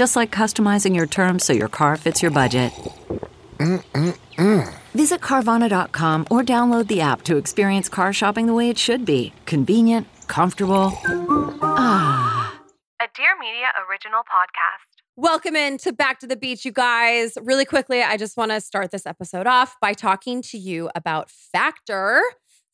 Just like customizing your terms so your car fits your budget. Mm-mm-mm. Visit Carvana.com or download the app to experience car shopping the way it should be convenient, comfortable. Ah. A Dear Media original podcast. Welcome in to Back to the Beach, you guys. Really quickly, I just want to start this episode off by talking to you about Factor.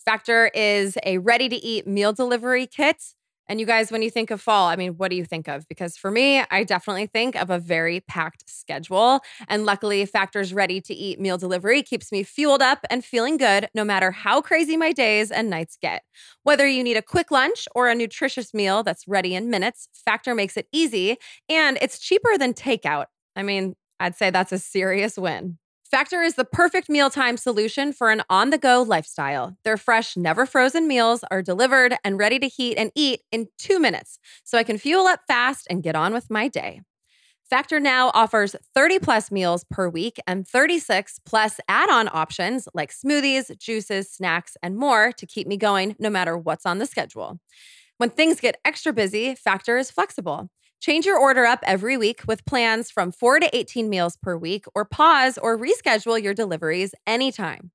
Factor is a ready to eat meal delivery kit. And you guys, when you think of fall, I mean, what do you think of? Because for me, I definitely think of a very packed schedule. And luckily, Factor's ready to eat meal delivery keeps me fueled up and feeling good no matter how crazy my days and nights get. Whether you need a quick lunch or a nutritious meal that's ready in minutes, Factor makes it easy and it's cheaper than takeout. I mean, I'd say that's a serious win. Factor is the perfect mealtime solution for an on the go lifestyle. Their fresh, never frozen meals are delivered and ready to heat and eat in two minutes, so I can fuel up fast and get on with my day. Factor now offers 30 plus meals per week and 36 plus add on options like smoothies, juices, snacks, and more to keep me going no matter what's on the schedule. When things get extra busy, Factor is flexible. Change your order up every week with plans from 4 to 18 meals per week, or pause or reschedule your deliveries anytime.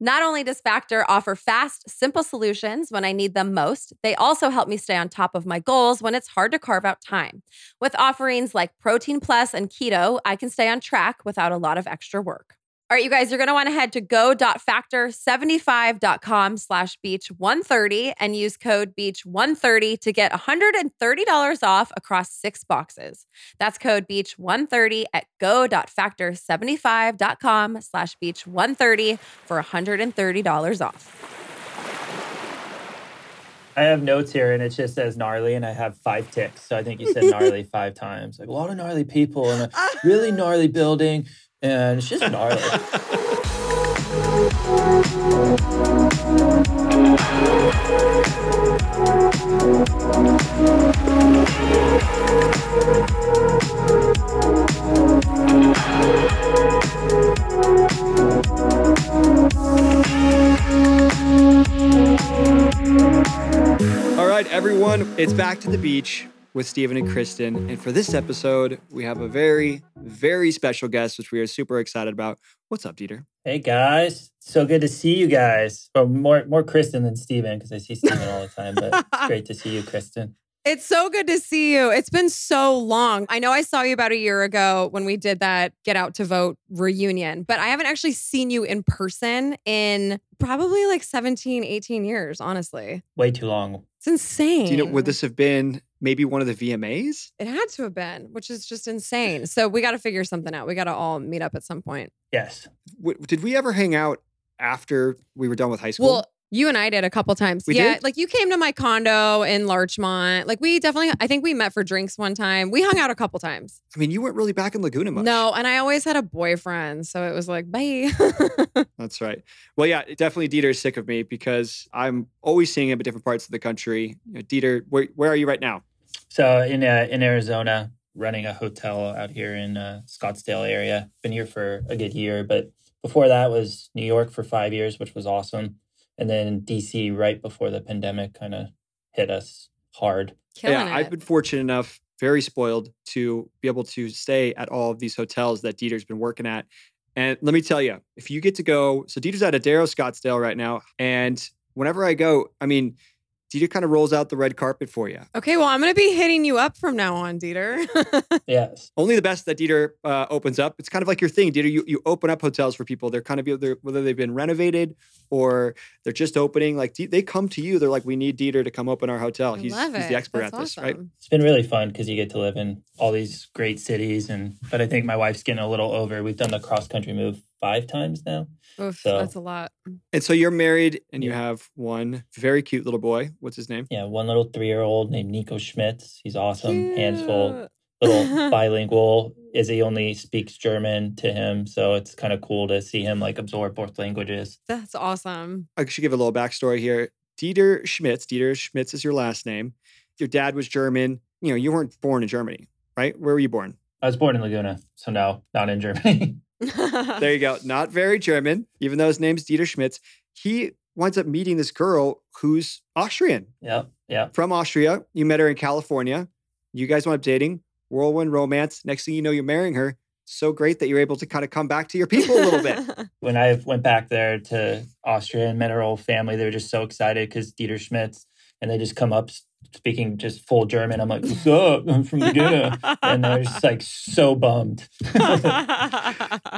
Not only does Factor offer fast, simple solutions when I need them most, they also help me stay on top of my goals when it's hard to carve out time. With offerings like Protein Plus and Keto, I can stay on track without a lot of extra work. All right, you guys, you're going to want to head to go.factor75.com slash beach 130 and use code beach 130 to get $130 off across six boxes. That's code beach 130 at go.factor75.com slash beach 130 for $130 off. I have notes here and it just says gnarly and I have five ticks. So I think you said gnarly five times. Like a lot of gnarly people in a really gnarly building and gnarly. All right, everyone, it's back to the beach with Stephen and Kristin. And for this episode, we have a very, very special guest, which we are super excited about. What's up, Dieter? Hey guys, so good to see you guys. Well, more more Kristin than Stephen because I see Stephen all the time, but it's great to see you, Kristin. It's so good to see you. It's been so long. I know I saw you about a year ago when we did that Get Out to Vote reunion, but I haven't actually seen you in person in probably like 17, 18 years, honestly. Way too long. It's insane. Do you know, would this have been maybe one of the VMAs? It had to have been, which is just insane. So we got to figure something out. We got to all meet up at some point. Yes. W- did we ever hang out after we were done with high school? Well, you and I did a couple times. We yeah, did? like you came to my condo in Larchmont. Like we definitely, I think we met for drinks one time. We hung out a couple times. I mean, you weren't really back in Laguna much. No, and I always had a boyfriend, so it was like, bye. That's right. Well, yeah, definitely Dieter is sick of me because I'm always seeing him at different parts of the country. You know, Dieter, where, where are you right now? So in uh, in Arizona, running a hotel out here in uh, Scottsdale area. Been here for a good year, but before that was New York for five years, which was awesome, and then DC right before the pandemic kind of hit us hard. Killing yeah, it. I've been fortunate enough, very spoiled, to be able to stay at all of these hotels that Dieter's been working at. And let me tell you, if you get to go, so Dieter's at Adero Scottsdale right now. And whenever I go, I mean, Dieter kind of rolls out the red carpet for you. Okay, well, I'm going to be hitting you up from now on, Dieter. Yes. Only the best that Dieter uh, opens up. It's kind of like your thing, Dieter. You, you open up hotels for people. They're kind of either whether they've been renovated or they're just opening. Like they come to you. They're like, we need Dieter to come open our hotel. He's, he's the expert That's at this, right? It's been really fun because you get to live in all these great cities. And but I think my wife's getting a little over. We've done the cross country move five times now. Oof, So- that's a lot. And so you're married and you Yeah. have one very cute little boy. What's his name? Yeah, one little three year old named Nico Schmitz. He's awesome, hands full, little bilingual. Izzy only speaks German to him, so it's kind of cool to see him like absorb both languages. That's awesome. I should give a little backstory here. Dieter Schmitz. Dieter Schmitz is your last name. Your dad was German. You know, you weren't born in Germany, right? Where were you born? I was born in Laguna, so no, not in Germany. There you go. Not very German, even though his name's Dieter Schmitz. He winds up meeting this girl who's Austrian yep, yep. from Austria. You met her in California. You guys wound up dating, whirlwind romance. Next thing you know, you're marrying her. So great that you're able to kind of come back to your people a little bit. When I went back there to Austria and met her whole family, they were just so excited because Dieter Schmitz, and they just come up speaking just full German. I'm like, "What's up? I'm from Laguna," and they're just like so bummed.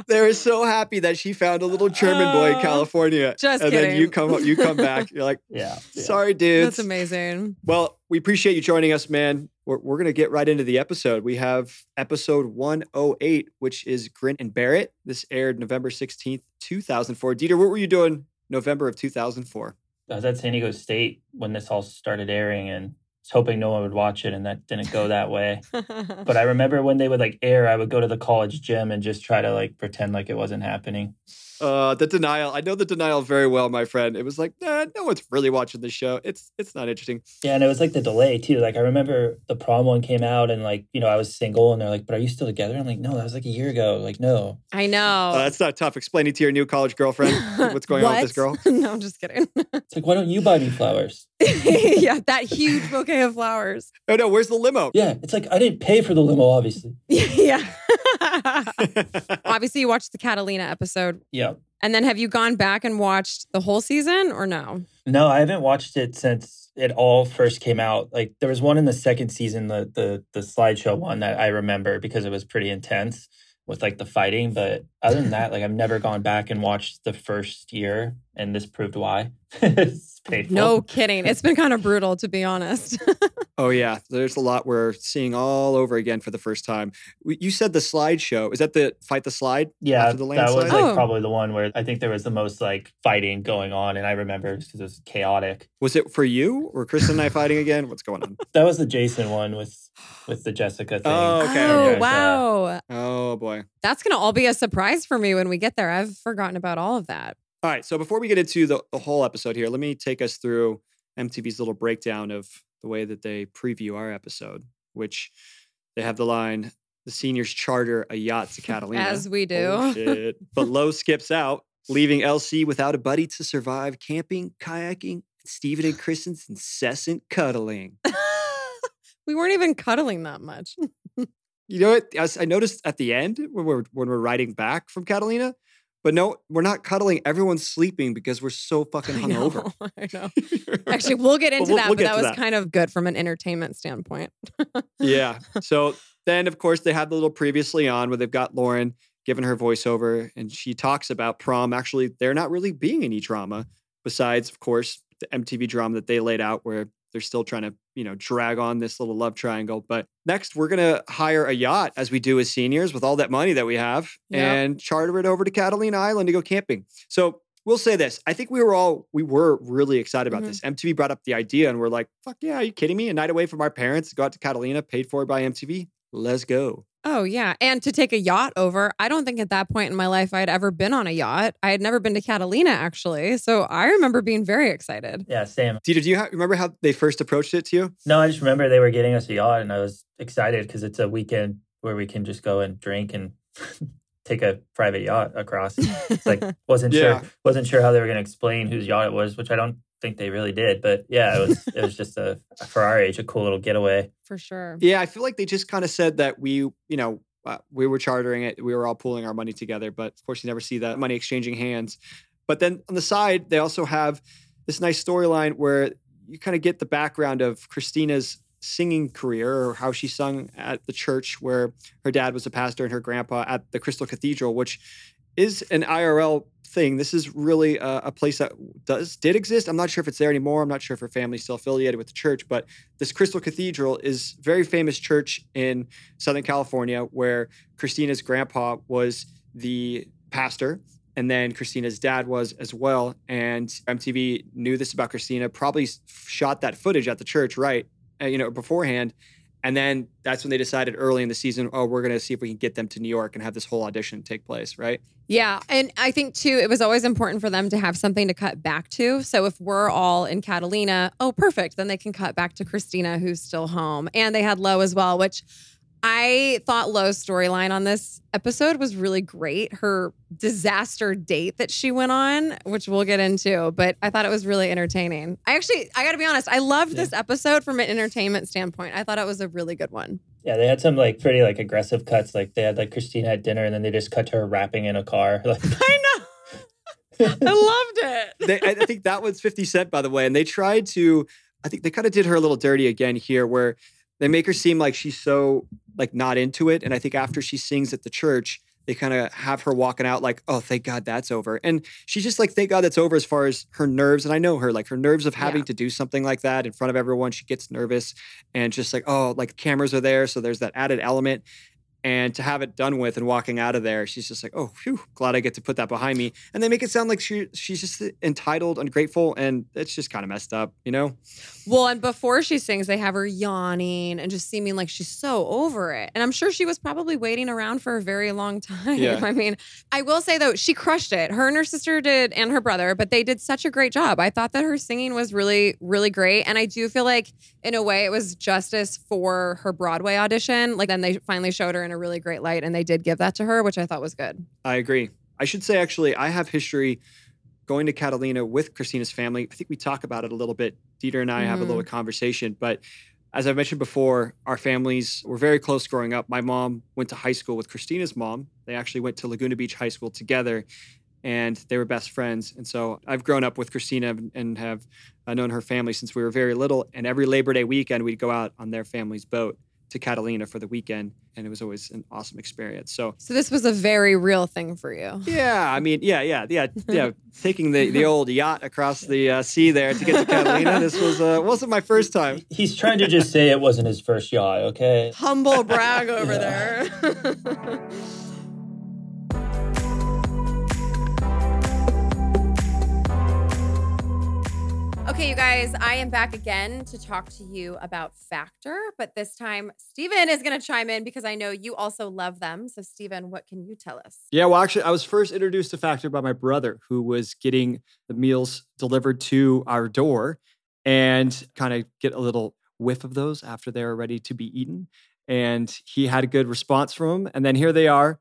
they were so happy that she found a little German boy in Oh, California. just and then you come you come back. You're like, yeah, yeah. sorry, dudes. That's amazing. Well, we appreciate you joining us, man. We're, we're going to get right into the episode. We have episode 108, which is Grin and Bear It. This aired November 16th, 2004. Dieter, what were you doing November of 2004? I was at San Diego State when this all started airing and was hoping no one would watch it, and that didn't go that way. But I remember when they would like air, I would go to the college gym and just try to like pretend like it wasn't happening. Uh, the denial. I know the denial very well, my friend. It was like, nah, no one's really watching this show. It's it's not interesting. Yeah, and it was like the delay too. Like I remember the prom one came out, and like you know I was single, and they're like, "But are you still together?" I'm like, "No, that was like a year ago." Like, no. I know. Uh, that's not tough. Explaining to your new college girlfriend what's going on with this girl. No, I'm just kidding. It's like, why don't you buy me flowers? yeah, that huge bouquet of flowers. Oh no, where's the limo? Yeah, it's like I didn't pay for the limo, obviously. yeah. Obviously, you watched the Catalina episode. Yeah. And then have you gone back and watched the whole season or no? No, I haven't watched it since it all first came out. Like there was one in the second season, the the the slideshow one that I remember because it was pretty intense with like the fighting. But other than that, like I've never gone back and watched the first year, and this proved why. it's painful. No kidding. It's been kind of brutal, to be honest. Oh yeah, there's a lot we're seeing all over again for the first time. You said the slideshow. Is that the fight the slide? Yeah, after the that was like Oh. probably the one where I think there was the most like fighting going on, and I remember because it was chaotic. Was it for you or Kristin and I fighting again? What's going on? That was the Jason one with with the Jessica thing. Oh, okay, oh, okay. wow. Oh boy. That's going to all be a surprise for me when we get there. I've forgotten about all of that. All right. So before we get into the, the whole episode here, let me take us through MTV's little breakdown of the way that they preview our episode, which they have the line the seniors charter a yacht to Catalina. As we do. Shit. But Lo skips out, leaving LC without a buddy to survive camping, kayaking, Stephen and Kristin's incessant cuddling. we weren't even cuddling that much. You know what? I noticed at the end when we're when we're riding back from Catalina, but no, we're not cuddling. Everyone's sleeping because we're so fucking I know. hungover. I know. Actually, we'll get into we'll- that, we'll but that was that. kind of good from an entertainment standpoint. yeah. So then, of course, they have the little previously on where they've got Lauren giving her voiceover, and she talks about prom. Actually, there not really being any drama besides, of course, the MTV drama that they laid out where they're still trying to, you know, drag on this little love triangle. But next, we're gonna hire a yacht as we do as seniors with all that money that we have Yep. and charter it over to Catalina Island to go camping. So we'll say this. I think we were all we were really excited about Mhm. this. MTV brought up the idea and we're like, fuck yeah, are you kidding me? A night away from our parents go out to Catalina, paid for by MTV. Let's go. Oh, yeah. And to take a yacht over, I don't think at that point in my life I'd ever been on a yacht. I had never been to Catalina, actually. So I remember being very excited. Yeah, same. Dieter, do you ha- remember how they first approached it to you? No, I just remember they were getting us a yacht, and I was excited because it's a weekend where we can just go and drink and take a private yacht across. It's like wasn't Yeah. sure wasn't sure how they were going to explain whose yacht it was, which I don't think they really did. But yeah, it was it was just a for our age a cool little getaway. For sure. Yeah, I feel like they just kind of said that we, you know, uh, we were chartering it. We were all pooling our money together, but of course, you never see that money exchanging hands. But then on the side, they also have this nice storyline where you kind of get the background of Christina's singing career or how she sung at the church where her dad was a pastor and her grandpa at the Crystal Cathedral, which is an IRL thing. This is really a, a, place that does did exist. I'm not sure if it's there anymore. I'm not sure if her family's still affiliated with the church, but this Crystal Cathedral is very famous church in Southern California where Christina's grandpa was the pastor and then Christina's dad was as well. And MTV knew this about Christina, probably shot that footage at the church, right? Uh, you know, beforehand. And then that's when they decided early in the season, oh, we're going to see if we can get them to New York and have this whole audition take place, right? Yeah. And I think too, it was always important for them to have something to cut back to. So if we're all in Catalina, oh, perfect. Then they can cut back to Christina, who's still home. And they had Lo as well, which I thought Lo's storyline on this episode was really great. Her disaster date that she went on, which we'll get into, but I thought it was really entertaining. I actually, I got to be honest, I loved yeah. this episode from an entertainment standpoint. I thought it was a really good one. Yeah, they had some like pretty like aggressive cuts. Like they had like Christina at dinner, and then they just cut to her rapping in a car. Like I know. I loved it. they, I think that was 50 Cent, by the way. And they tried to, I think they kind of did her a little dirty again here, where they make her seem like she's so like not into it. And I think after she sings at the church, they kind of have her walking out like, oh, thank God that's over. And she's just like, thank God that's over as far as her nerves. And I know her, like her nerves of having yeah. to do something like that in front of everyone. She gets nervous and just like, oh, like cameras are there. So there's that added element and to have it done with and walking out of there, she's just like, "Oh, phew, glad I get to put that behind me." And they make it sound like she she's just entitled, ungrateful, and it's just kind of messed up, you know. Well, and before she sings, they have her yawning and just seeming like she's so over it. And I'm sure she was probably waiting around for a very long time. Yeah. I mean, I will say though, she crushed it. Her and her sister did, and her brother, but they did such a great job. I thought that her singing was really, really great, and I do feel like in a way it was justice for her Broadway audition. Like then they finally showed her in a really great light, and they did give that to her, which I thought was good. I agree. I should say, actually, I have history going to Catalina with Christina's family. I think we talk about it a little bit. Dieter and I mm-hmm. have a little mm-hmm. conversation, but as I mentioned before, our families were very close growing up. My mom went to high school with Christina's mom. They actually went to Laguna Beach High School together and they were best friends. And so I've grown up with Christina and have known her family since we were very little. And every Labor Day weekend, we'd go out on their family's boat to Catalina for the weekend, and it was always an awesome experience. So, so this was a very real thing for you. Yeah, I mean, yeah, yeah, yeah, yeah. taking the, the old yacht across the uh, sea there to get to Catalina. This was uh, wasn't my first time. He's trying to just say it wasn't his first yacht. Okay, humble brag over there. Okay, you guys, I am back again to talk to you about Factor, but this time Stephen is going to chime in because I know you also love them. So, Stephen, what can you tell us? Yeah, well, actually, I was first introduced to Factor by my brother who was getting the meals delivered to our door and kind of get a little whiff of those after they're ready to be eaten. And he had a good response from them. And then here they are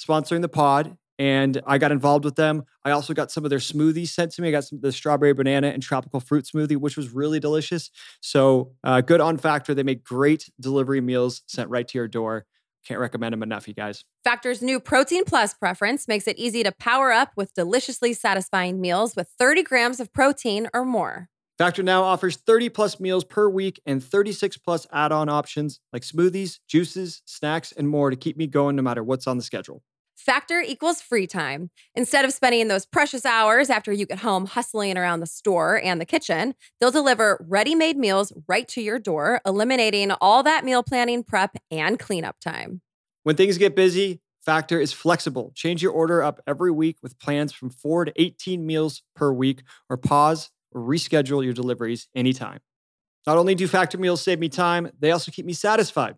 sponsoring the pod and I got involved with them. I also got some of their smoothies sent to me. I got some the strawberry banana and tropical fruit smoothie, which was really delicious. So uh, good on Factor. They make great delivery meals sent right to your door. Can't recommend them enough, you guys. Factor's new Protein Plus preference makes it easy to power up with deliciously satisfying meals with 30 grams of protein or more. Factor now offers 30 plus meals per week and 36 plus add on options like smoothies, juices, snacks, and more to keep me going no matter what's on the schedule. Factor equals free time. Instead of spending those precious hours after you get home hustling around the store and the kitchen, they'll deliver ready made meals right to your door, eliminating all that meal planning, prep, and cleanup time. When things get busy, Factor is flexible. Change your order up every week with plans from 4 to 18 meals per week, or pause or reschedule your deliveries anytime. Not only do Factor meals save me time, they also keep me satisfied.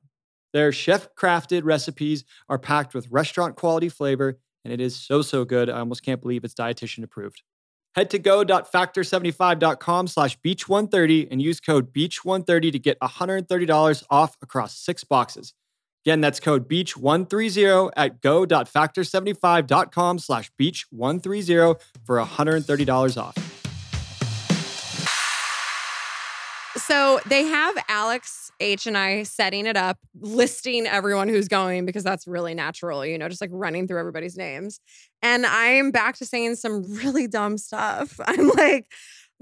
Their chef crafted recipes are packed with restaurant quality flavor, and it is so, so good. I almost can't believe it's dietitian approved. Head to go.factor75.com slash beach130 and use code beach130 to get $130 off across six boxes. Again, that's code beach130 at go.factor75.com slash beach130 for $130 off. So they have Alex H and I setting it up, listing everyone who's going because that's really natural, you know, just like running through everybody's names. And I'm back to saying some really dumb stuff. I'm like,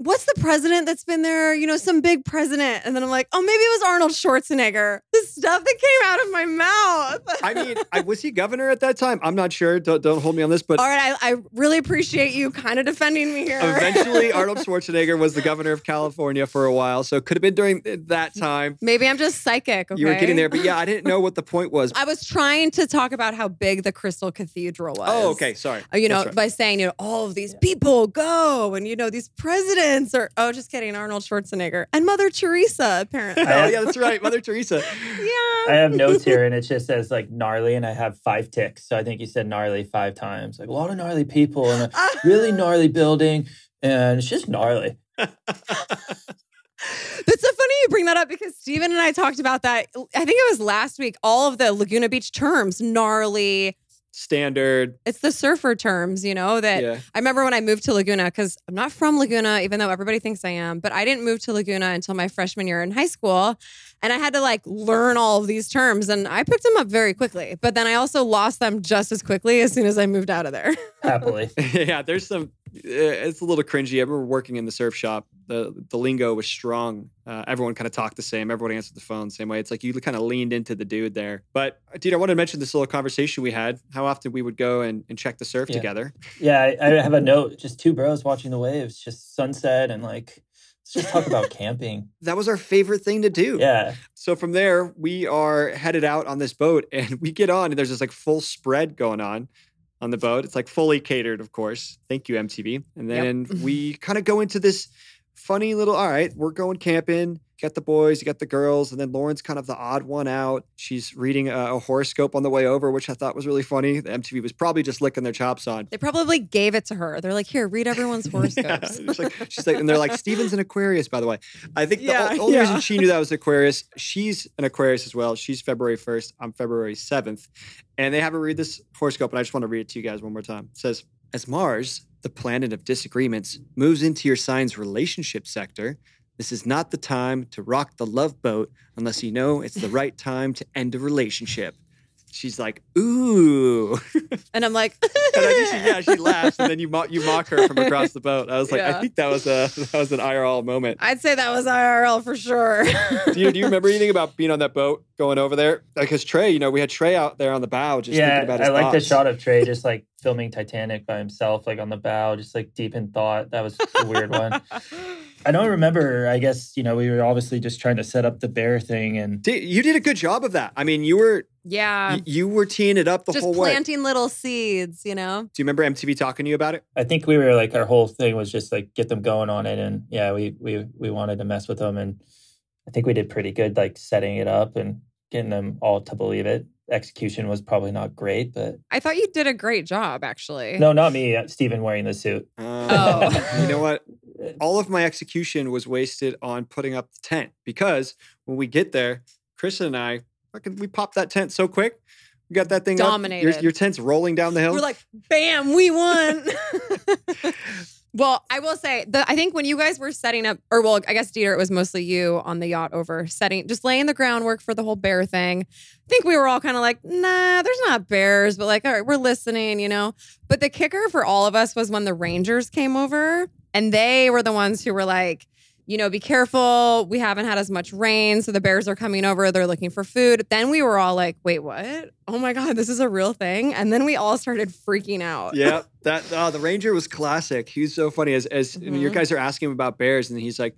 what's the president that's been there? You know, some big president. And then I'm like, oh, maybe it was Arnold Schwarzenegger. The stuff that came out of my mouth. I mean, I, was he governor at that time? I'm not sure. Don't, don't hold me on this, but All right, I, I really appreciate you kind of defending me here. eventually Arnold Schwarzenegger was the governor of California for a while. So it could have been during that time. Maybe I'm just psychic. Okay? You were getting there. But yeah, I didn't know what the point was. I was trying to talk about how big the Crystal Cathedral was. Oh, okay. Sorry. Uh, You know, right. by saying, you know, all of these people go and, you know, these presidents are, oh, just kidding, Arnold Schwarzenegger and Mother Teresa, apparently. Oh, yeah, that's right. Mother Teresa. yeah. I have notes here and it just says like gnarly and I have five ticks. So I think you said gnarly five times. Like a lot of gnarly people and a really gnarly building. And it's just gnarly. It's so funny you bring that up because Stephen and I talked about that. I think it was last week. All of the Laguna Beach terms, gnarly. Standard. It's the surfer terms, you know, that Yeah. I remember when I moved to Laguna because I'm not from Laguna, even though everybody thinks I am, but I didn't move to Laguna until my freshman year in high school. And I had to like learn all of these terms and I picked them up very quickly. But then I also lost them just as quickly as soon as I moved out of there. Happily. yeah, there's some. Uh, It's a little cringy. I remember working in the surf shop. The the lingo was strong. Uh, everyone kind of talked the same. Everyone answered the phone the same way. It's like you kind of leaned into the dude there. But dude, I wanted to mention this little conversation we had. How often we would go and, and check the surf Yeah. together. Yeah, I, I have a note. Just two bros watching the waves, just sunset and like, let's just talk about camping. That was our favorite thing to do. Yeah. So from there, we are headed out on this boat, and we get on, and there's this like full spread going on on the boat. It's like fully catered, of course. Thank you, MTV. And Yep. then we kind of go into this funny little. All right, we're going camping. Got the boys, you got the girls, and then Lauren's kind of the odd one out. She's reading a, a horoscope on the way over, which I thought was really funny. The MTV was probably just licking their chops on. They probably gave it to her. They're like, here, read everyone's Yeah, horoscopes. it's like, she's like, and they're like, Stephen's an Aquarius, by the way. I think the Yeah, o- only yeah. reason she knew that was Aquarius, she's an Aquarius as well. She's February 1st. I'm February 7th. And they have her read this horoscope, and I just want to read it to you guys one more time. It says, As Mars, the planet of disagreements, moves into your sign's relationship sector, this is not the time to rock the love boat unless you know it's the right time to end a relationship. She's like, ooh. and I'm like, And I think she, yeah, she laughs, and then you mock, you mock her from across the boat. I was like, I think that was a that was an IRL moment. I'd say that was IRL for sure. Do you, do you remember anything about being on that boat going over there? Because Trey, you know, we had Trey out there on the bow just yeah, thinking about his I like the shot of Trey just like filming Titanic by himself, like on the bow, just like deep in thought. That was a weird one. I don't remember. I guess you know we were obviously just trying to set up the bear thing, and Did- you did a good job of that. I mean, you were yeah. you, you were teeing it up the Just whole way. planting little seeds, you know? Do you remember MTV talking to you about it? I think we were like our whole thing was just like get them going on it, and yeah, we we we wanted to mess with them, and I think we did pretty good, like setting it up and getting them all to believe it. Execution was probably not great, but I thought you did a great job, actually. no, not me. uh, Stephen wearing the suit. Oh. you know what? All of my execution was wasted on putting up the tent because when we get there, Chris and I, fucking, we popped that tent so quick. We got that thing up. Your, Dominated. your tent's rolling down the hill. We're like, bam, we won. well, I will say the I think when you guys were setting up, or well, I guess Dieter, it was mostly you on the yacht over setting, just laying the groundwork for the whole bear thing. I think we were all kind of like, nah, there's not bears, but like, all right, we're listening, you know. But the kicker for all of us was when the Rangers came over, and they were the ones who were like, you know, be careful. We haven't had as much rain. So the bears are coming over. They're looking for food. Then we were all like, wait, what? Oh my God, this is a real thing. And then we all started freaking out. yeah, that oh, the Ranger was classic. He's so funny as as you your Mhm. guys are asking him about bears, and he's like,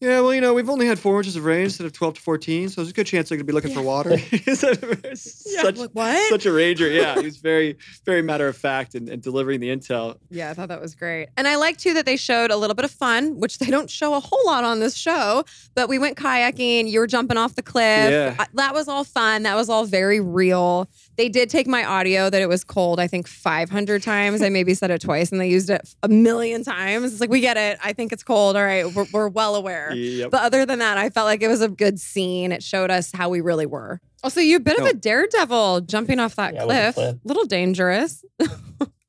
"Yeah, well, you know, we've only had four inches of rain instead of twelve to fourteen, so there's a good chance they're going to be looking for water." Such, what? such a ranger. Yeah, he was very very matter of fact and, and delivering the intel. yeah, I thought that was great. And I like too that they showed a little bit of fun, which they don't show a whole lot on this show. But we went kayaking. You were jumping off the cliff. Yeah. That was all fun. That was all very real. They did take my audio that it was cold, I think 500 times. I maybe said it twice and they used it a million times. It's like, we get it. I think it's cold. All right. We're, we're well aware. Yep. But other than that, I felt like it was a good scene. It showed us how we really were. Also, you're a bit No. of a daredevil jumping off that Yeah, cliff. cliff. Little dangerous.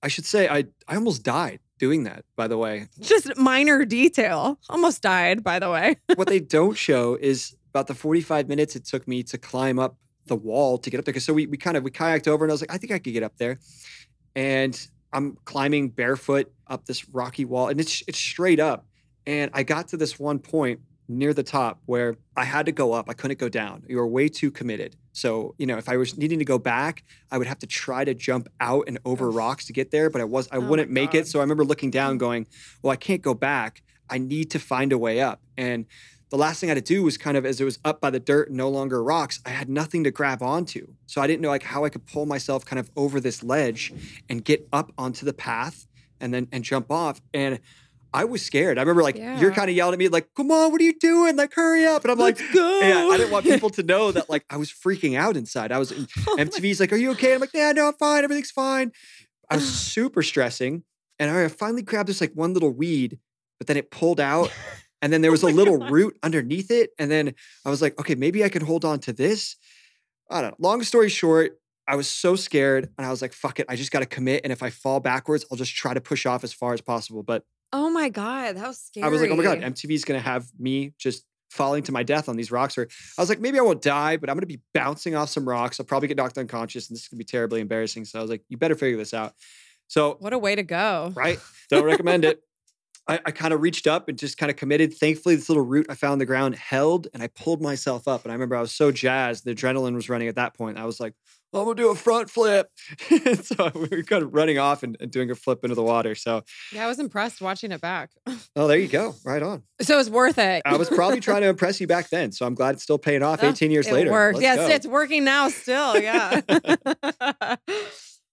I should say I I almost died doing that. By the way, Just minor detail. Almost died, by the way. what they don't show is about the 45 minutes it took me to climb up the wall to get up there. Cause so we, we kind of, we kayaked over and I was like, I think I could get up there. And I'm climbing barefoot up this rocky wall and it's, it's straight up. And I got to this one point near the top where I had to go up. I couldn't go down. You were way too committed. So, you know, if I was needing to go back, I would have to try to jump out and over rocks to get there, but I was I Oh wouldn't make God. it. So I remember looking down mm. going, "Well, I can't go back. I need to find a way up." And the last thing I had to do was kind of as it was up by the dirt and no longer rocks, I had nothing to grab onto. So I didn't know like how I could pull myself kind of over this ledge and get up onto the path and then and jump off. And I was scared. I remember like Yeah. you're kind of yelling at me like, "Come on, what are you doing? Like, hurry up!" And I'm like, go. "Yeah." I didn't want people to know that like I was freaking out inside. I was. Oh MTV's like, "Are you okay?" I'm like, "Yeah, no, I'm fine. Everything's fine." I was super stressing, and I finally grabbed this like one little weed, but then it pulled out, and then there oh was a little root underneath it, and then I was like, "Okay, maybe I can hold on to this." I don't know. Long story short, I was so scared, and I was like, "Fuck it, I just got to commit." And if I fall backwards, I'll just try to push off as far as possible. But Oh my God, that was scary. I was like, oh my God, MTV's gonna have me just falling to my death on these rocks. Or I was like, maybe I won't die, but I'm gonna be bouncing off some rocks. I'll probably get knocked unconscious, and this is gonna be terribly embarrassing. So I was like, you better figure this out. So What a way to go. right, don't recommend it. I, I kind of reached up and just kind of committed. Thankfully, this little root I found on the ground held, and I pulled myself up. And I remember I was so jazzed, the adrenaline was running at that point. I was like, I'm gonna do a front flip. so we were kind of running off and, and doing a flip into the water. So, Yeah, I was impressed watching it back. oh, there you go, right on. So it was worth it. I was probably trying to impress you back then, so I'm glad it's still paying off Oh, 18 years later. Worked. Yes, go. it's working now still. Yeah.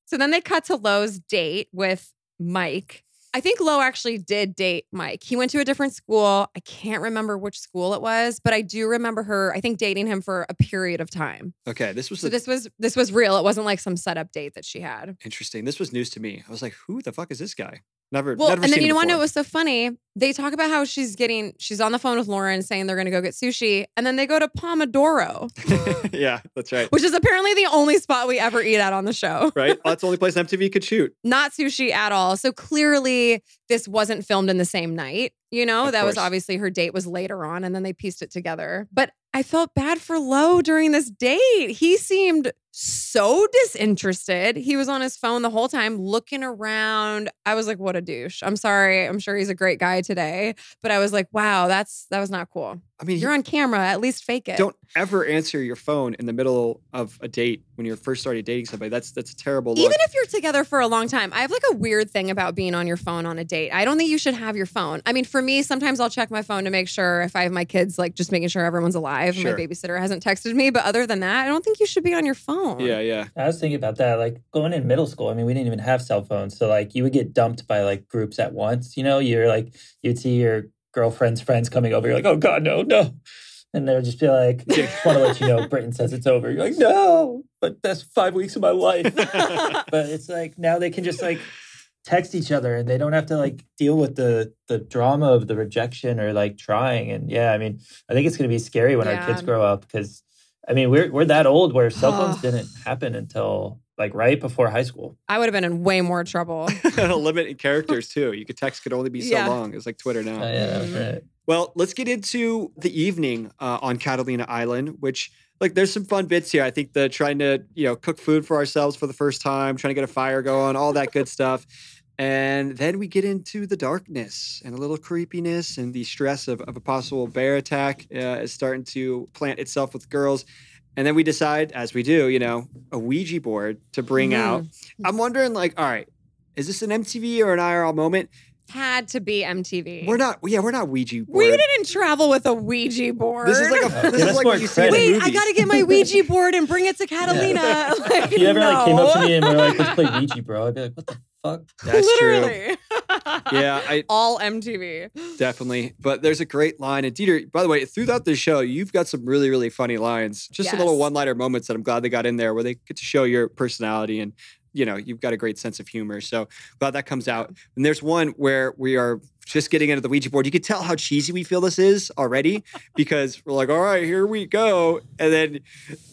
so then they cut to Lo's date with Mike. I think Lo actually did date Mike. He went to a different school. I can't remember which school it was, but I do remember her, I think, dating him for a period of time. okay. This was So a- this was this was real. It wasn't like some setup date that she had. interesting. This was news to me. I was like, who the fuck is this guy? Never, Well, never and then seen you him want to know before. what's so funny? They talk about how she's getting she's on the phone with Lauren saying they're going to go get sushi, and then they go to Pomodoro, yeah, that's right. which is apparently the only spot we ever eat at on the show. Right? That's the only place MTV could shoot. Not sushi at all. So clearly, this wasn't filmed in the same night. You know, Of that was obviously her date was later on, and then they pieced it together. But I felt bad for Lo during this date. He seemed so disinterested. He was on his phone the whole time looking around. I was like, what a douche. I'm sorry. I'm sure he's a great guy today. But I was like, wow, that's that was not cool. I mean, You're on camera. At least fake it. don't ever answer your phone in the middle of a date when you're first starting dating somebody. That's that's a terrible look. Even if you're together for a long time, I have like a weird thing about being on your phone on a date. I don't think you should have your phone. I mean, for me, sometimes I'll check my phone to make sure if I have my kids, like just making sure everyone's alive and Sure. my babysitter hasn't texted me. But other than that, I don't think you should be on your phone. yeah, yeah. I was thinking about that. Like going in middle school, I mean, we didn't even have cell phones. So like you would get dumped by like groups at once. You know, you're like, you'd see your girlfriend's friends coming over. You're like, oh God, no, no. And they'll just be like, I just want to let you know, Britain says it's over. You're like, no, but that's five weeks of my life. but it's like now they can just like text each other and they don't have to like deal with the the drama of the rejection or like trying. And yeah, I mean, I think it's gonna be scary when our kids grow up because I mean we're we're that old where cell phones didn't happen until like right before high school. I would have been in way more trouble. a limit characters too. You could text could only be so Yeah. long. It's like Twitter now. Oh, yeah, that Mhm. right. Well, let's get into the evening uh, on Catalina Island, which like there's some fun bits here. I think the trying to you know cook food for ourselves for the first time, trying to get a fire going, all that good stuff. And then we get into the darkness and a little creepiness and the stress of, of a possible bear attack uh, is starting to plant itself with girls. And then we decide, as we do, you know, a Ouija board to bring Mhm. out. I'm wondering, like, all right, is this an MTV or an IRL moment? Had to be MTV. We're not, yeah, we're not Ouija board. We didn't travel with a Ouija board. This is like a this give is like what you see in the. Wait, I got to get my Ouija board and bring it to Catalina. Like, If you ever like came up to me and were like, let's play Ouija, bro, I'd be like, what the fuck? That's true. Yeah, I all MTV. definitely. But there's a great line. And Dieter, by the way, throughout the show, you've got some really, really funny lines. Just a little one-liner moments that I'm glad they got in there where they get to show your personality and you know, you've got a great sense of humor. So glad that comes out. And there's one where we are just getting into the Ouija board. You can tell how cheesy we feel this is already because we're like, all right, here we go. And then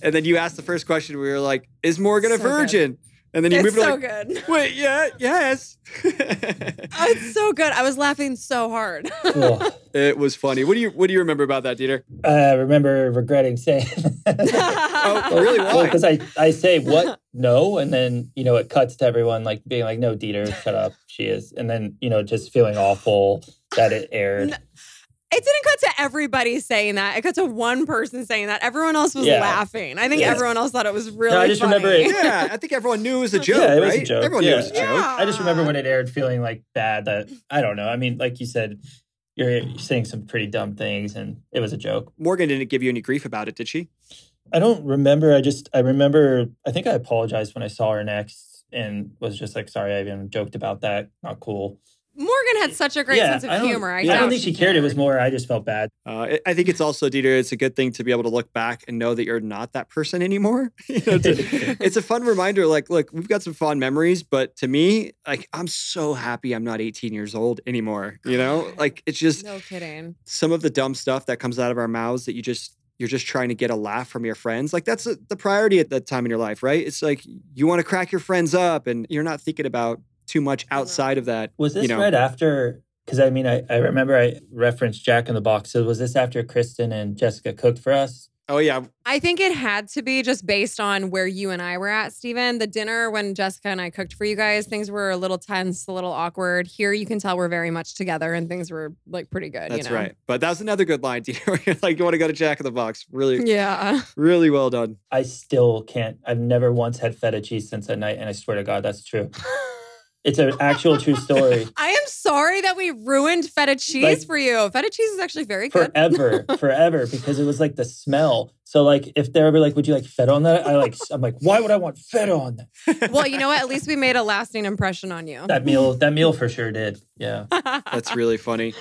and then you ask the first question, we were like, is Morgan a virgin? good. Virgin? And then you It's move it so like, good. wait, yeah, yes. Oh, it's so good. I was laughing so hard. Cool. It was funny. What do you What do you remember about that, Dieter? I remember regretting saying. Oh, really? Why? because I, I say what no, and then you know it cuts to everyone like being like, "No, Dieter, shut up, she is," and then you know just feeling awful that it aired. No. It didn't cut to everybody saying that. It cut to one person saying that. Everyone else was Yeah. laughing. I think Yeah. everyone else thought it was really. I just funny. remember it- yeah, I think everyone knew it was a joke, Yeah, it was a joke, Everyone knew it was a joke. Yeah. I just remember when it aired feeling like bad that I don't know. I mean, like you said, you're saying some pretty dumb things and it was a joke. Morgan didn't give you any grief about it, did she? I don't remember. I just I remember I think I apologized when I saw her next and was just like sorry I even joked about that. Not cool. Morgan had such a great yeah, sense of I humor. I, yeah, I don't think she cared. It was more I just felt bad. Uh, I- I think it's also, Dieter, it's a good thing to be able to look back and know that you're not that person anymore. You know, to- it's a fun reminder. Like, look, we've got some fond memories, but to me, like, I'm so happy I'm not 18 years old anymore. You know, like, it's just No kidding. some of the dumb stuff that comes out of our mouths that you just, you're just trying to get a laugh from your friends. Like, that's the the priority at that time in your life, right? It's like you want to crack your friends up and you're not thinking about too much outside of that. Was this you know, right after? Because I mean, I, I remember I referenced Jack in the Box. So was this after Kristin and Jessica cooked for us? Oh, yeah. I think it had to be just based on where you and I were at, Stephen. The dinner when Jessica and I cooked for you guys, things were a little tense, a little awkward. Here you can tell we're very much together and things were like pretty good. That's you know? right. But that was another good line. Dieter. Like, you want to go to Jack in the Box. Really, Yeah. really well done. I still can't. I've never once had feta cheese since that night, and I swear to God, that's true. It's an actual true story. I am sorry that we ruined feta cheese Like- for you. Feta cheese is actually very good. forever, forever, because it was like the smell. So like, if they're ever like, "Would you like feta on that?" I like, I'm like, why would I want feta on that? well, you know what? At least we made a lasting impression on you. That meal, that meal for sure did. Yeah. That's really funny.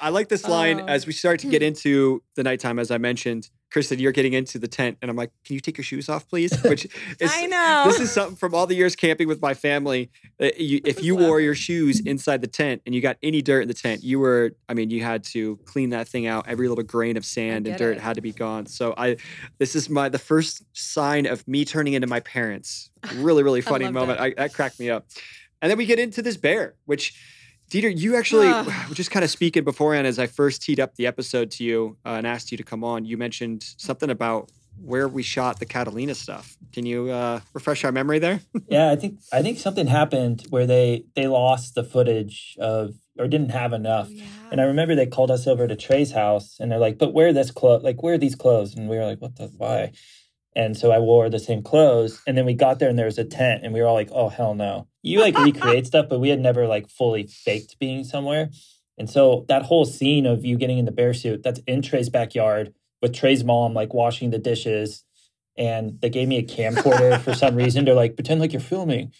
I like this oh. line Oh. as we start to get into the nighttime. As I mentioned, Kristin, you're getting into the tent, and I'm like, "Can you take your shoes off, please?" Which is, I know. This is something from all the years camping with my family. Uh, you, if you wore your shoes inside the tent and you got any dirt in the tent, you were, I mean, you had to clean that thing out. Every little grain of sand and dirt it. had to be gone. So I, this is my the first sign of me turning into my parents. Really, really funny moment. I, that cracked me up. And then we get into this bear, which. Dieter, you actually were just kind of speaking beforehand as I first teed up the episode to you uh, and asked you to come on. You mentioned something about where we shot the Catalina stuff. Can you uh, refresh our memory there? Yeah, I think I think something happened where they they lost the footage of or didn't have enough. Oh, yeah. And I remember they called us over to Trey's house and they're like, "But where are this clothes? Like where are these clothes?" And we were like, "What the why?" And so I wore the same clothes and then we got there and there was a tent and we were all like, "Oh hell no." You like recreate stuff, but we had never like fully faked being somewhere. And so that whole scene of you getting in the bear suit, that's in Trey's backyard with Trey's mom like washing the dishes and they gave me a camcorder for some reason. They're like, pretend like you're filming.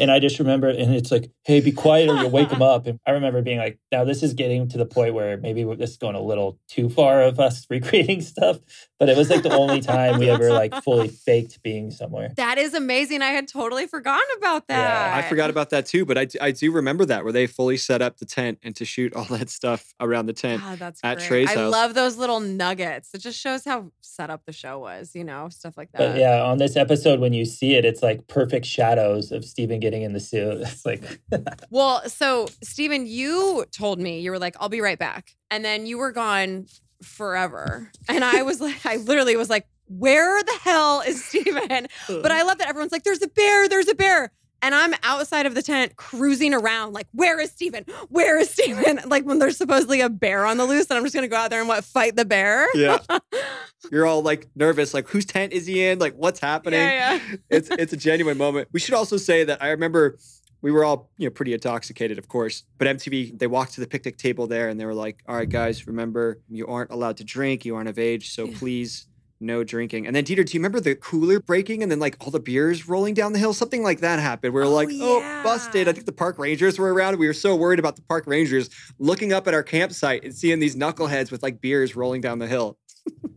And I just remember, and it's like, hey, be quiet or you'll wake them up. And I remember being like, now this is getting to the point where maybe we're- this is going a little too far of us recreating stuff. But it was like the only time we ever like fully faked being somewhere. That is amazing. I had totally forgotten about that. Yeah, that. I forgot about that too, but I, I do remember that where they fully set up the tent and to shoot all that stuff around the tent. God, that's at great. Trey's I house. love those little nuggets. It just shows how set up the show was, you know, stuff like that. But yeah, on this episode, when you see it, it's like perfect shadows of Stephen getting in the suit. It's like, Well, so Stephen, you told me you were like, I'll be right back. And then you were gone forever. And I was like, I literally was like, where the hell is Stephen? But I love that everyone's like, there's a bear, there's a bear. And I'm outside of the tent cruising around, like, where is Stephen? Where is Stephen? Like when there's supposedly a bear on the loose, and I'm just gonna go out there and what fight the bear. Yeah. You're all like nervous, like whose tent is he in? Like what's happening? Yeah, yeah. it's it's a genuine moment. We should also say that I remember we were all you know pretty intoxicated, of course. But MTV they walked to the picnic table there and they were like, "All right, guys, remember you aren't allowed to drink. You aren't of age, so please." No drinking. And then Dieter, do you remember the cooler breaking and then like all the beers rolling down the hill? Something like that happened. We were Oh, like, oh, busted. I think the park rangers were around. We were so worried about the park rangers looking up at our campsite and seeing these knuckleheads with like beers rolling down the hill.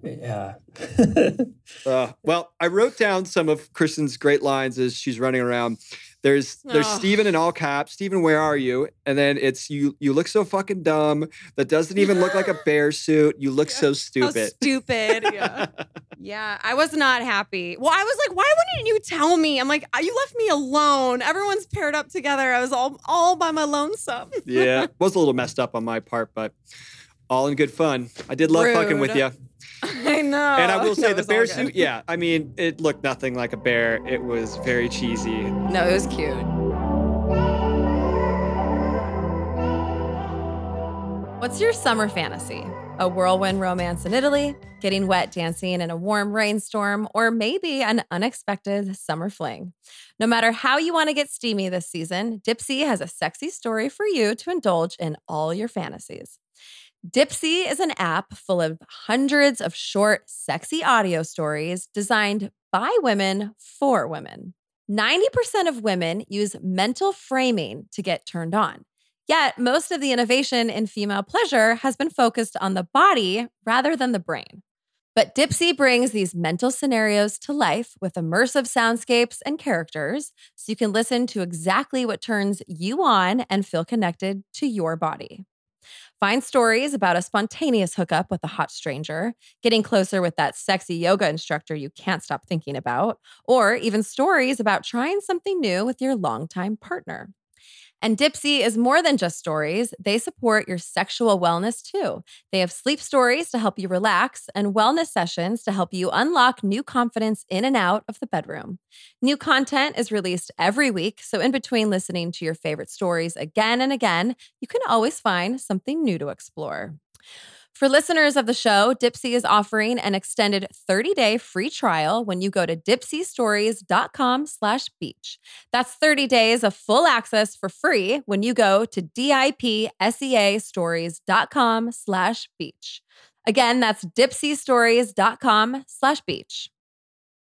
yeah. Uh, well, I wrote down some of Kristin's great lines as she's running around. There's there's Oh. Stephen in all caps. Stephen, where are you? And then it's you you look so fucking dumb. That doesn't even look like a bear suit. You look so How stupid. stupid. Yeah. yeah. I was not happy. Well, I was like, why wouldn't you tell me? I'm like, uh, you left me alone. Everyone's paired up together. I was all all by my lonesome. yeah. Was a little messed up on my part, but all in good fun. I did love fucking with you. I know. And I will say it the bear suit, yeah. I mean, it looked nothing like a bear. It was very cheesy. No, it was cute. What's your summer fantasy? A whirlwind romance in Italy, getting wet dancing in a warm rainstorm, or maybe an unexpected summer fling? No matter how you want to get steamy this season, Dipsea has a sexy story for you to indulge in all your fantasies. Dipsea is an app full of hundreds of short, sexy audio stories designed by women for women. 90% of women use mental framing to get turned on. Yet, most of the innovation in female pleasure has been focused on the body rather than the brain. But Dipsea brings these mental scenarios to life with immersive soundscapes and characters so you can listen to exactly what turns you on and feel connected to your body. Find stories about a spontaneous hookup with a hot stranger, getting closer with that sexy yoga instructor you can't stop thinking about, or even stories about trying something new with your longtime partner. And Dipsea is more than just stories. They support your sexual wellness too. They have sleep stories to help you relax and wellness sessions to help you unlock new confidence in and out of the bedroom. New content is released every week. So, in between listening to your favorite stories again and again, you can always find something new to explore. For listeners of the show, Dipsea is offering an extended 30-day free trial when you go to dipseastories.com slash beach. That's 30 days of full access for free when you go to dipseastories.com slash beach. Again, that's dipseastories.com slash beach.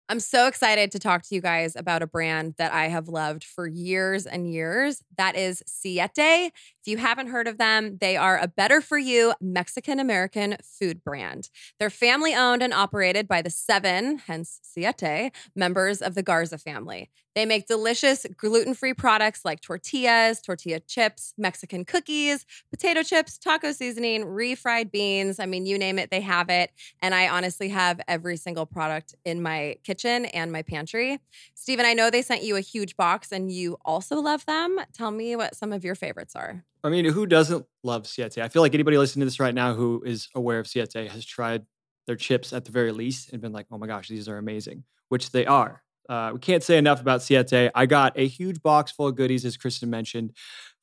I'm so excited to talk to you guys about a brand that I have loved for years and years. That is Siete. If you haven't heard of them, they are a better for you Mexican American food brand. They're family owned and operated by the seven, hence Siete, members of the Garza family. They make delicious gluten free products like tortillas, tortilla chips, Mexican cookies, potato chips, taco seasoning, refried beans. I mean, you name it, they have it. And I honestly have every single product in my kitchen and my pantry. Stephen, I know they sent you a huge box and you also love them. Tell me what some of your favorites are. I mean, who doesn't love Siete? I feel like anybody listening to this right now who is aware of Siete has tried their chips at the very least and been like, oh my gosh, these are amazing, which they are. Uh, we can't say enough about Siete. I got a huge box full of goodies, as Kristin mentioned,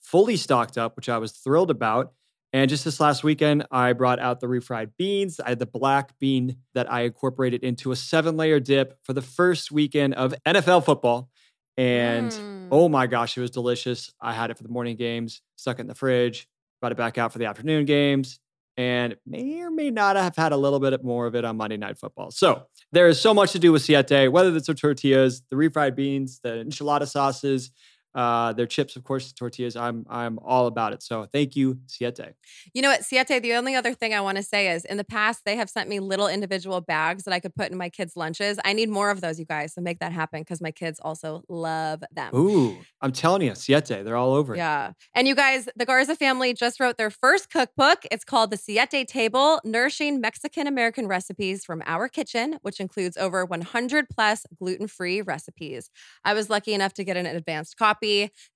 fully stocked up, which I was thrilled about. And just this last weekend, I brought out the refried beans. I had the black bean that I incorporated into a seven layer dip for the first weekend of NFL football. And Mm. oh my gosh, it was delicious. I had it for the morning games, stuck it in the fridge, brought it back out for the afternoon games, and may or may not have had a little bit more of it on Monday Night Football. So there is so much to do with Siete, whether it's the tortillas, the refried beans, the enchilada sauces, uh, their chips, of course, the tortillas. I'm I'm all about it. So thank you, Siete. You know what, Siete, the only other thing I want to say is in the past, they have sent me little individual bags that I could put in my kids' lunches. I need more of those, you guys, so make that happen because my kids also love them. Ooh, I'm telling you, Siete, they're all over it. Yeah. And you guys, the Garza family just wrote their first cookbook. It's called The Siete Table Nourishing Mexican American Recipes from Our Kitchen, which includes over 100 plus gluten free recipes. I was lucky enough to get an advanced copy.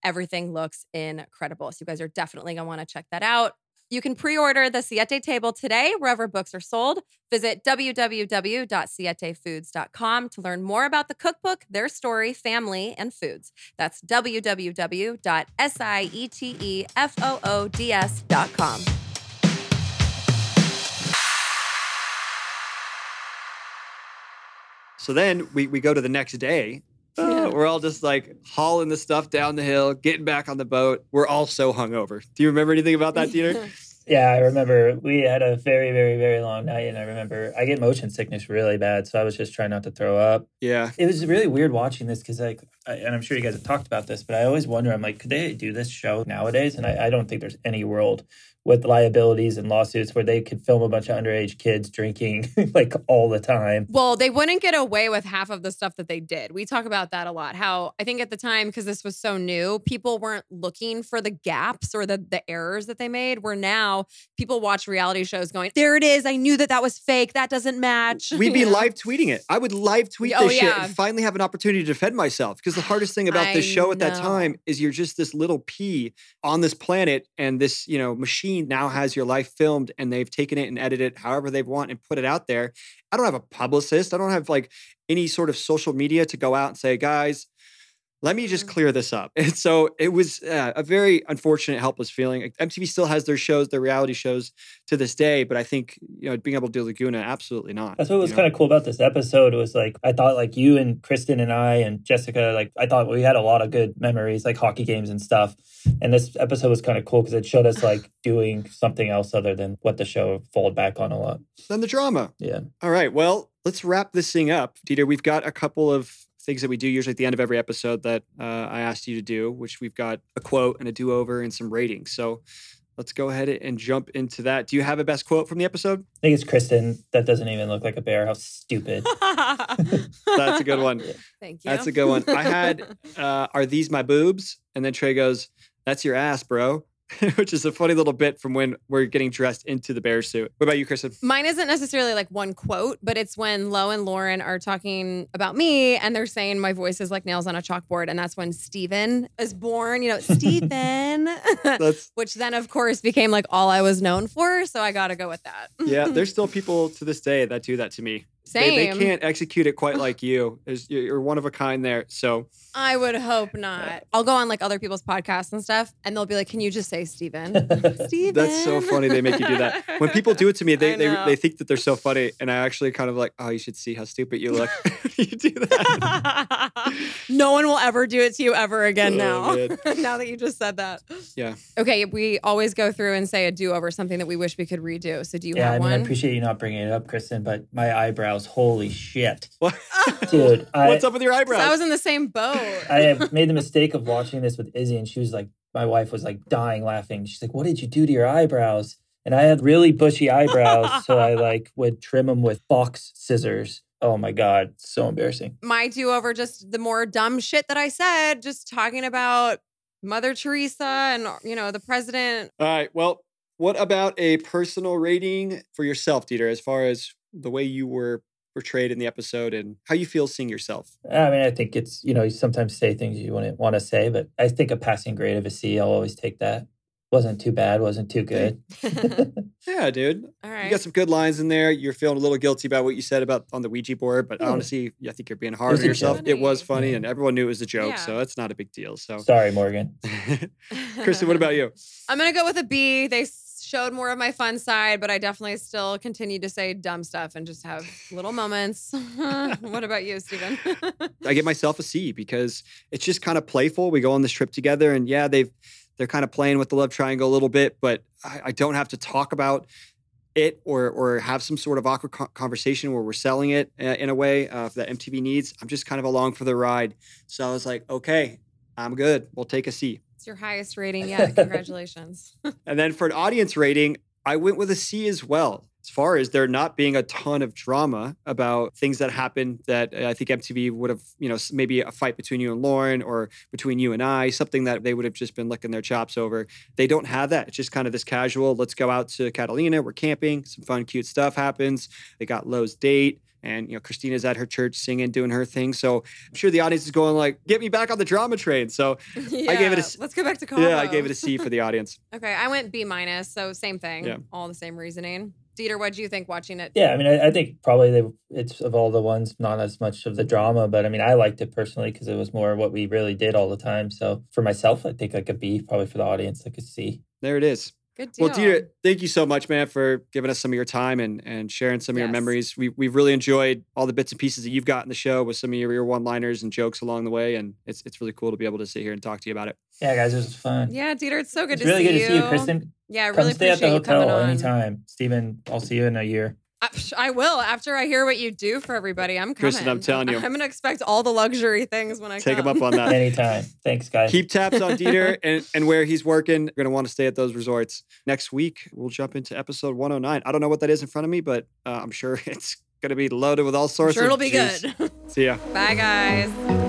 Everything looks incredible. So you guys are definitely going to want to check that out. You can pre order the Siete Table today wherever books are sold. Visit www.sietefoods.com to learn more about the cookbook, their story, family, and foods. That's www.sietefoods.com. So then we, we go to the next day. Uh, Yeah. We're all just like hauling the stuff down the hill, getting back on the boat. We're all so hungover. Do you remember anything about that, Dieter? Yeah, I remember we had a very, very, very long night, and I remember I get motion sickness really bad, so I was just trying not to throw up. yeah. It was really weird watching this because, like, I, and I'm sure you guys have talked about this, but I always wonder, I'm like, could they do this show nowadays? And I, I don't think there's any world with liabilities and lawsuits where they could film a bunch of underage kids drinking like all the time. Well, they wouldn't get away with half of the stuff that they did. We talk about that a lot. How I think at the time, because this was so new, people weren't looking for the gaps or the, the errors that they made. Where now people watch reality shows going, there it is. I knew that that was fake. That doesn't match. We'd be You live tweeting it. I would live tweet Oh, this shit and finally have an opportunity to defend myself. Because the hardest thing about this I show at that time is you're just this little pea on this planet, and this you know machine now has your life filmed, and they've taken it and edited it however they want and put it out there. I don't have a publicist. I don't have like any sort of social media to go out and say, guys. Let me just Mm. clear this up. And so it was uh, a very unfortunate, helpless feeling. MTV still has their shows, their reality shows to this day, but I think you know being able to do Laguna, absolutely not. That's what was you know? kind of cool about this episode was like I thought like you and Kristin and I and Jessica like I thought we had a lot of good memories like hockey games and stuff. And this episode was kind of cool because it showed us like doing something else other than what the show followed back on a lot. Then the drama. Yeah. All right. Well, let's wrap this thing up. Dieter, we've got a couple of things that we do usually at the end of every episode that uh, I asked you to do, which we've got a quote and a do over and some ratings. So let's go ahead and jump into that. Do you have a best quote from the episode? I think it's Kristin. That doesn't even look like a bear. How stupid. That's a good one. Thank you. That's a good one. I had, uh, Are these my boobs? And then Trey goes, That's your ass, bro. Which is a funny little bit from when we're getting dressed into the bear suit. What about you, Kristin? Mine isn't necessarily like one quote, but it's when Lo and Lauren are talking about me and they're saying my voice is like nails on a chalkboard. And that's when Stephen is born, you know, Stephen, which then, of course, became like all I was known for. So I got to go with that. yeah. There's still people to this day that do that to me. They, they can't execute it quite like you. There's, you're you're one of a kind there. So I would hope not. I'll go on like other people's podcasts and stuff, and they'll be like, "Can you just say Stephen? Stephen. that's so funny. They make you do that. When people do it to me, they, they, they think that they're so funny. And I actually kind of like, oh, you should see how stupid you look. you do that. no one will ever do it to you ever again Oh, now. now that you just said that. Yeah. Okay, we always go through and say a do over something that we wish we could redo. So do you yeah, I have mean, I appreciate you not bringing it up, Kristin, but my eyebrows, holy shit. What? Dude, I, What's up with your eyebrows? I was in the same boat. I have made the mistake of watching this with Izzy, and she was like, my wife was like dying laughing. She's like, "What did you do to your eyebrows?" And I had really bushy eyebrows, so I like would trim them with box scissors. Oh my god, so embarrassing. My do over just the more dumb shit that I said, just talking about Mother Teresa and you know the president. All right. Well, what about a personal rating for yourself, Dieter, as far as the way you were portrayed in the episode and how you feel seeing yourself? I mean, I think it's you know you sometimes say things you wouldn't want to say, but I think a passing grade of a C, I'll always take that. Wasn't too bad, wasn't too good. Yeah, dude. All You got some good lines in there. You're feeling a little guilty about what you said about on the Ouija board, but Yeah. honestly, I think you're being hard on yourself. joke. It was funny, Yeah. and everyone knew it was a joke, Yeah. so that's not a big deal. So, Sorry, Morgan. Kristin, what about you? I'm gonna go with a B. They s- showed more of my fun side, but I definitely still continue to say dumb stuff and just have little moments. what about you, Stephen? I give myself a C because it's just kind of playful. We go on this trip together, and yeah, they've they're kind of playing with the love triangle a little bit, but I, I don't have to talk about it or or have some sort of awkward co- conversation where we're selling it uh, in a way uh, that MTV needs. I'm just kind of along for the ride. So I was like, okay, I'm good. We'll take a C. it's your highest rating yet. Congratulations. And then for an audience rating, I went with a C as well. As far as there not being a ton of drama about things that happened that uh, I think MTV would have, you know, maybe a fight between you and Lauren or between you and I, something that they would have just been licking their chops over. They don't have that. It's just kind of this casual, let's go out to Catalina, we're camping, some fun, cute stuff happens. They got Lo's date. And you know, Christina's at her church singing, doing her thing. So I'm sure the audience is going like, "Get me back on the drama train." So yeah, gave it a s- Let's go back to Cabo. yeah, I gave it a C for the audience. Okay, I went B minus, so same thing. Yeah. All the same reasoning. Dieter, what do you think watching it? Yeah, I mean, I, I think probably they, it's of all the ones, not as much of the drama, but I mean, I liked it personally because it was more what we really did all the time. So for myself, I think like a B, probably for the audience, like a C. There it is. Good deal. Well, Dieter, thank you so much, man, for giving us some of your time and, and sharing some of your memories. We, we've really enjoyed all the bits and pieces that you've got in the show with some of your, your one liners and jokes along the way. And it's, it's really cool to be able to sit here and talk to you about it. Yeah, guys, it was fun. Yeah, Dieter, it's so good it's to really see good you. to see you, Kristin. Yeah, I really stay at appreciate the you coming hotel on. anytime. Stephen. I'll see you in a year. I, will after I hear what you do for everybody. I'm coming. Kristin, I'm telling you. I'm gonna expect all the luxury things when I Take him come. up on that. Anytime. Thanks, guys. Keep taps on Dieter and, and where he's working. You're going to want to stay at those resorts. Next week, we'll jump into episode 109. I don't know what that is in front of me, but uh, I'm sure it's going to be loaded with all I'm sorts sure of it'll be juice. good. See ya. Bye, guys.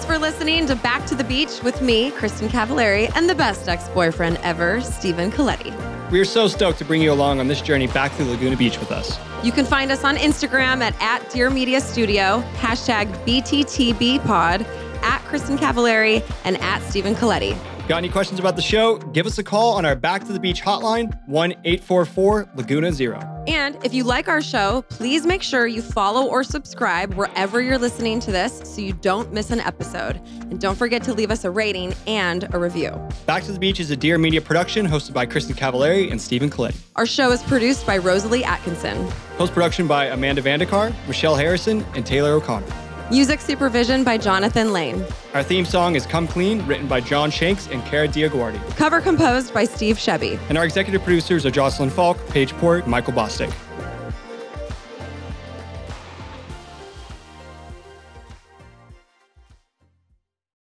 Thanks for listening to Back to the Beach with me, Kristin Cavallari, and the best ex boyfriend ever, Stephen Colletti. We are so stoked to bring you along on this journey back to Laguna Beach with us. You can find us on Instagram at, at Dear Media Studio, hashtag BTTBpod, at Kristin Cavallari, and at Stephen Colletti. Got any questions about the show? Give us a call on our Back to the Beach hotline, 1 844 Laguna Zero. And if you like our show, please make sure you follow or subscribe wherever you're listening to this so you don't miss an episode. And don't forget to leave us a rating and a review. Back to the Beach is a Dear Media production hosted by Kristin Cavallari and Stephen Clay. Our show is produced by Rosalie Atkinson. Post production by Amanda Vandekar, Michelle Harrison, and Taylor O'Connor. Music supervision by Jonathan Lane. Our theme song is Come Clean, written by John Shanks and Kara DioGuardi. Cover composed by Steve Shebby. And our executive producers are Jocelyn Falk, Paige Port, and Michael Bostic.